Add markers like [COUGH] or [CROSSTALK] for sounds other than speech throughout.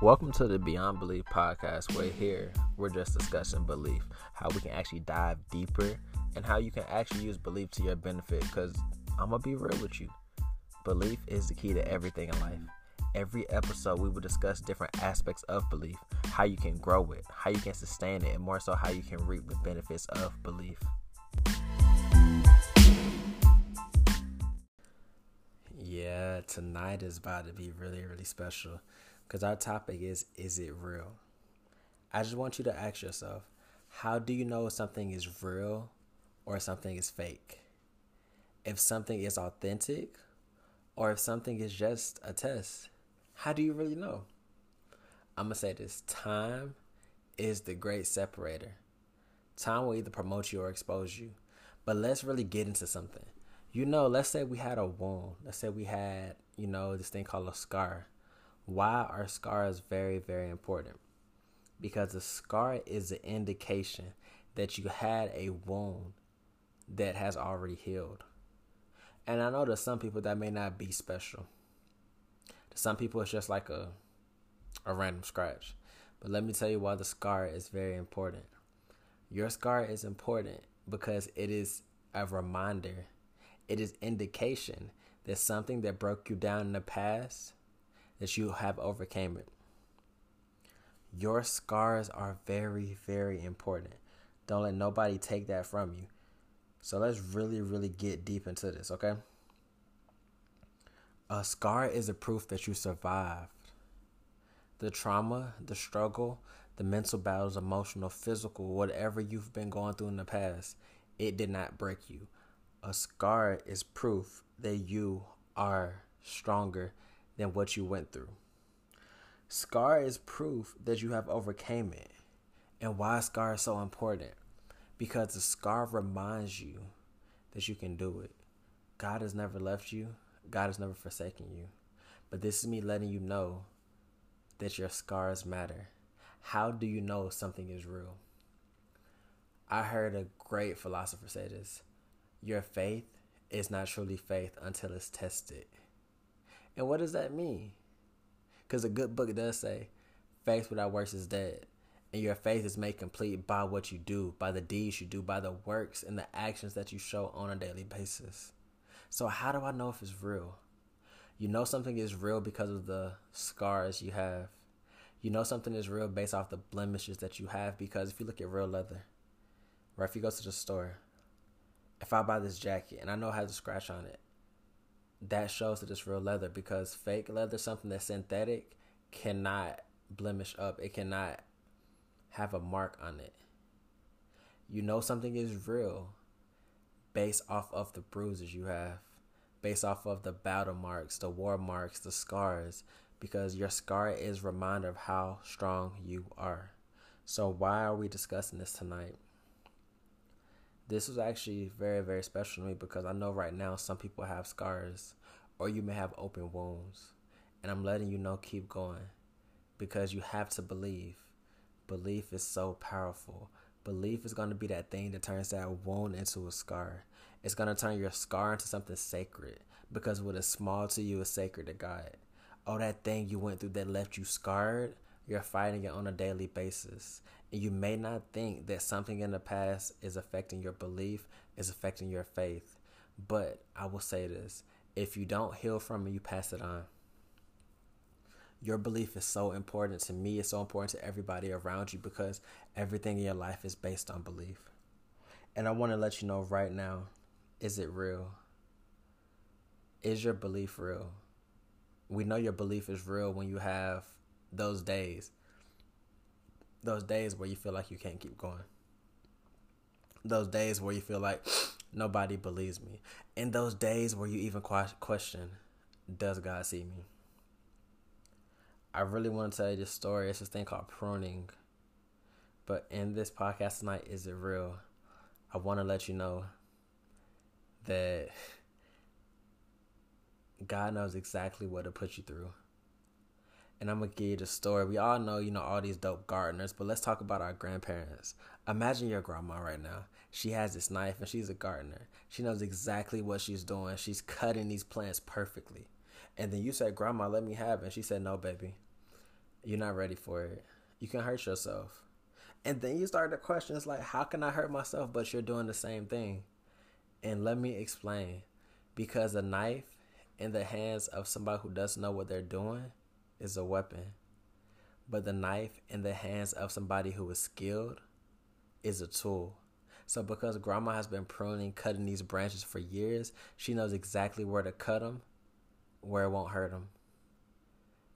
Welcome to the Beyond Belief podcast, where here we're just discussing belief, how we can actually dive deeper, and how you can actually use belief to your benefit. Because I'm gonna be real with you, belief is the key to everything in life. Every episode, we will discuss different aspects of belief, how you can grow it, how you can sustain it, and more so, how you can reap the benefits of belief. Yeah, tonight is about to be really, really special because our topic is Is it real? I just want you to ask yourself how do you know something is real or something is fake? If something is authentic or if something is just a test? How do you really know? I'm going to say this time is the great separator. Time will either promote you or expose you. But let's really get into something. You know, let's say we had a wound. Let's say we had, you know, this thing called a scar why are scars very, very important? Because a scar is an indication that you had a wound that has already healed. And I know there's some people that may not be special. To some people, it's just like a a random scratch. But let me tell you why the scar is very important. Your scar is important because it is a reminder. It is indication that something that broke you down in the past that you have overcame it. Your scars are very, very important. Don't let nobody take that from you. So let's really, really get deep into this, okay? A scar is a proof that you survived. The trauma, the struggle, the mental battles, emotional, physical, whatever you've been going through in the past, it did not break you. A scar is proof that you are stronger than what you went through. Scar is proof that you have overcame it. And why scar is so important? Because the scar reminds you that you can do it. God has never left you. God has never forsaken you. But this is me letting you know that your scars matter. How do you know something is real? I heard a great philosopher say this Your faith is not truly faith until it's tested. And what does that mean? Because a good book does say, faith without works is dead. And your faith is made complete by what you do, by the deeds you do, by the works and the actions that you show on a daily basis. So, how do I know if it's real? You know something is real because of the scars you have. You know something is real based off the blemishes that you have because if you look at real leather, or if you go to the store, if I buy this jacket and I know it has a scratch on it, that shows that it's real leather because fake leather, something that's synthetic, cannot blemish up. It cannot have a mark on it. You know something is real based off of the bruises you have, based off of the battle marks, the war marks, the scars, because your scar is reminder of how strong you are. So why are we discussing this tonight? This was actually very, very special to me because I know right now some people have scars or you may have open wounds. And I'm letting you know, keep going because you have to believe. Belief is so powerful. Belief is going to be that thing that turns that wound into a scar. It's going to turn your scar into something sacred because what is small to you is sacred to God. Oh, that thing you went through that left you scarred, you're fighting it on a daily basis. And you may not think that something in the past is affecting your belief, is affecting your faith. But I will say this if you don't heal from it, you pass it on. Your belief is so important to me, it's so important to everybody around you because everything in your life is based on belief. And I want to let you know right now is it real? Is your belief real? We know your belief is real when you have those days. Those days where you feel like you can't keep going. Those days where you feel like [SNIFFS] nobody believes me. In those days where you even question, does God see me? I really want to tell you this story. It's this thing called pruning. But in this podcast tonight, is it real? I want to let you know that [LAUGHS] God knows exactly what to put you through and I'm gonna give you the story. We all know, you know, all these dope gardeners, but let's talk about our grandparents. Imagine your grandma right now. She has this knife and she's a gardener. She knows exactly what she's doing. She's cutting these plants perfectly. And then you said, Grandma, let me have it. And she said, No, baby. You're not ready for it. You can hurt yourself. And then you start to question it's like, how can I hurt myself but you're doing the same thing? And let me explain. Because a knife in the hands of somebody who doesn't know what they're doing is a weapon. But the knife in the hands of somebody who is skilled is a tool. So because grandma has been pruning, cutting these branches for years, she knows exactly where to cut them, where it won't hurt them.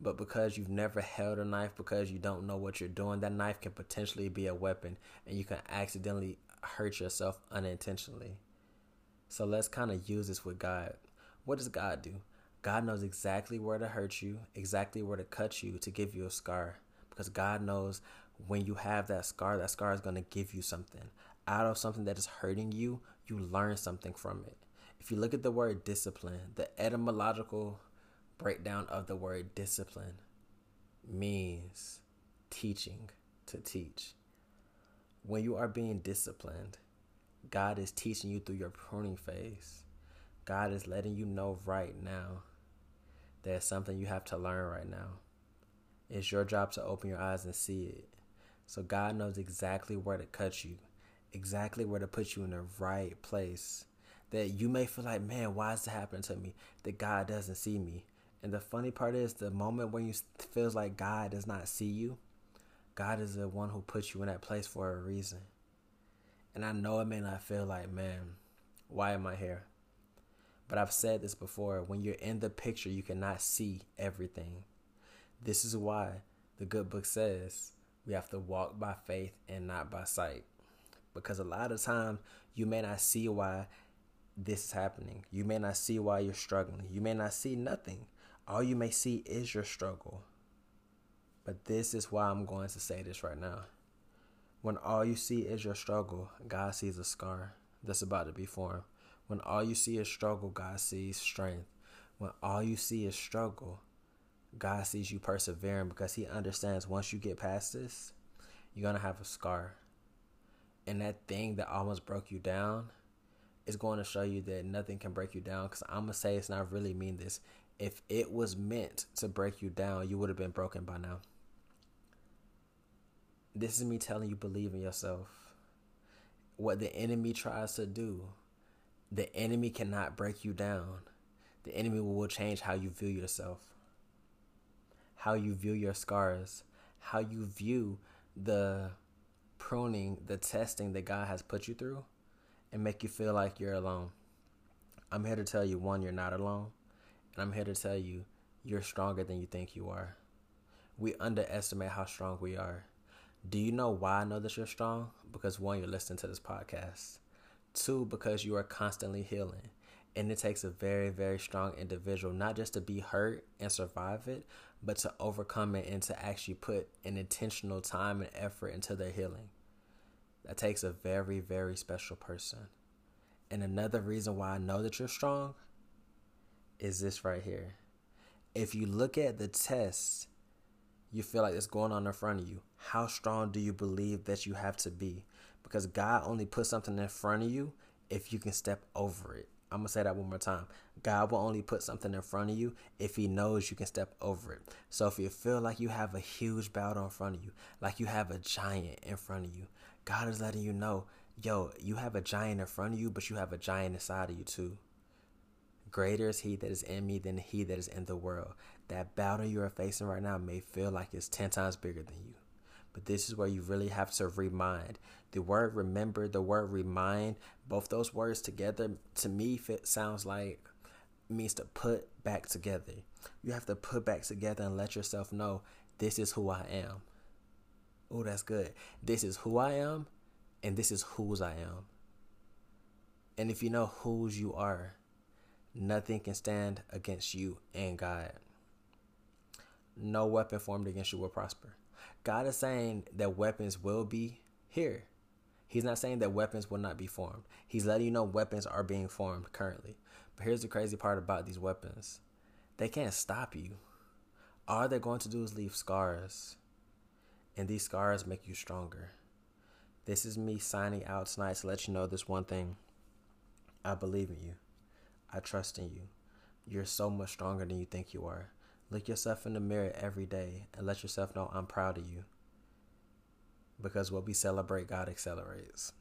But because you've never held a knife, because you don't know what you're doing, that knife can potentially be a weapon and you can accidentally hurt yourself unintentionally. So let's kind of use this with God. What does God do? God knows exactly where to hurt you, exactly where to cut you to give you a scar. Because God knows when you have that scar, that scar is going to give you something. Out of something that is hurting you, you learn something from it. If you look at the word discipline, the etymological breakdown of the word discipline means teaching, to teach. When you are being disciplined, God is teaching you through your pruning phase. God is letting you know right now there's something you have to learn right now. It's your job to open your eyes and see it. So God knows exactly where to cut you, exactly where to put you in the right place. That you may feel like, man, why is this happening to me? That God doesn't see me. And the funny part is, the moment when you feels like God does not see you, God is the one who puts you in that place for a reason. And I know it may not feel like, man, why am I here? But I've said this before when you're in the picture, you cannot see everything. This is why the good book says we have to walk by faith and not by sight. Because a lot of times you may not see why this is happening. You may not see why you're struggling. You may not see nothing. All you may see is your struggle. But this is why I'm going to say this right now. When all you see is your struggle, God sees a scar that's about to be formed. When all you see is struggle, God sees strength. When all you see is struggle, God sees you persevering because He understands once you get past this, you're going to have a scar. And that thing that almost broke you down is going to show you that nothing can break you down. Because I'm going to say it's not really mean this. If it was meant to break you down, you would have been broken by now. This is me telling you believe in yourself. What the enemy tries to do the enemy cannot break you down. The enemy will change how you view yourself, how you view your scars, how you view the pruning, the testing that God has put you through, and make you feel like you're alone. I'm here to tell you one, you're not alone. And I'm here to tell you, you're stronger than you think you are. We underestimate how strong we are. Do you know why I know that you're strong? Because one, you're listening to this podcast. Two, because you are constantly healing. And it takes a very, very strong individual, not just to be hurt and survive it, but to overcome it and to actually put an intentional time and effort into their healing. That takes a very, very special person. And another reason why I know that you're strong is this right here. If you look at the test you feel like it's going on in front of you, how strong do you believe that you have to be? Because God only puts something in front of you if you can step over it. I'm gonna say that one more time. God will only put something in front of you if He knows you can step over it. So if you feel like you have a huge battle in front of you, like you have a giant in front of you, God is letting you know, yo, you have a giant in front of you, but you have a giant inside of you too. Greater is He that is in me than He that is in the world. That battle you are facing right now may feel like it's 10 times bigger than you. But this is where you really have to remind. The word remember, the word remind, both those words together to me sounds like means to put back together. You have to put back together and let yourself know this is who I am. Oh, that's good. This is who I am and this is whose I am. And if you know whose you are, nothing can stand against you and God. No weapon formed against you will prosper. God is saying that weapons will be here. He's not saying that weapons will not be formed. He's letting you know weapons are being formed currently. But here's the crazy part about these weapons they can't stop you. All they're going to do is leave scars. And these scars make you stronger. This is me signing out tonight to let you know this one thing. I believe in you. I trust in you. You're so much stronger than you think you are. Look yourself in the mirror every day and let yourself know I'm proud of you. Because what we celebrate, God accelerates.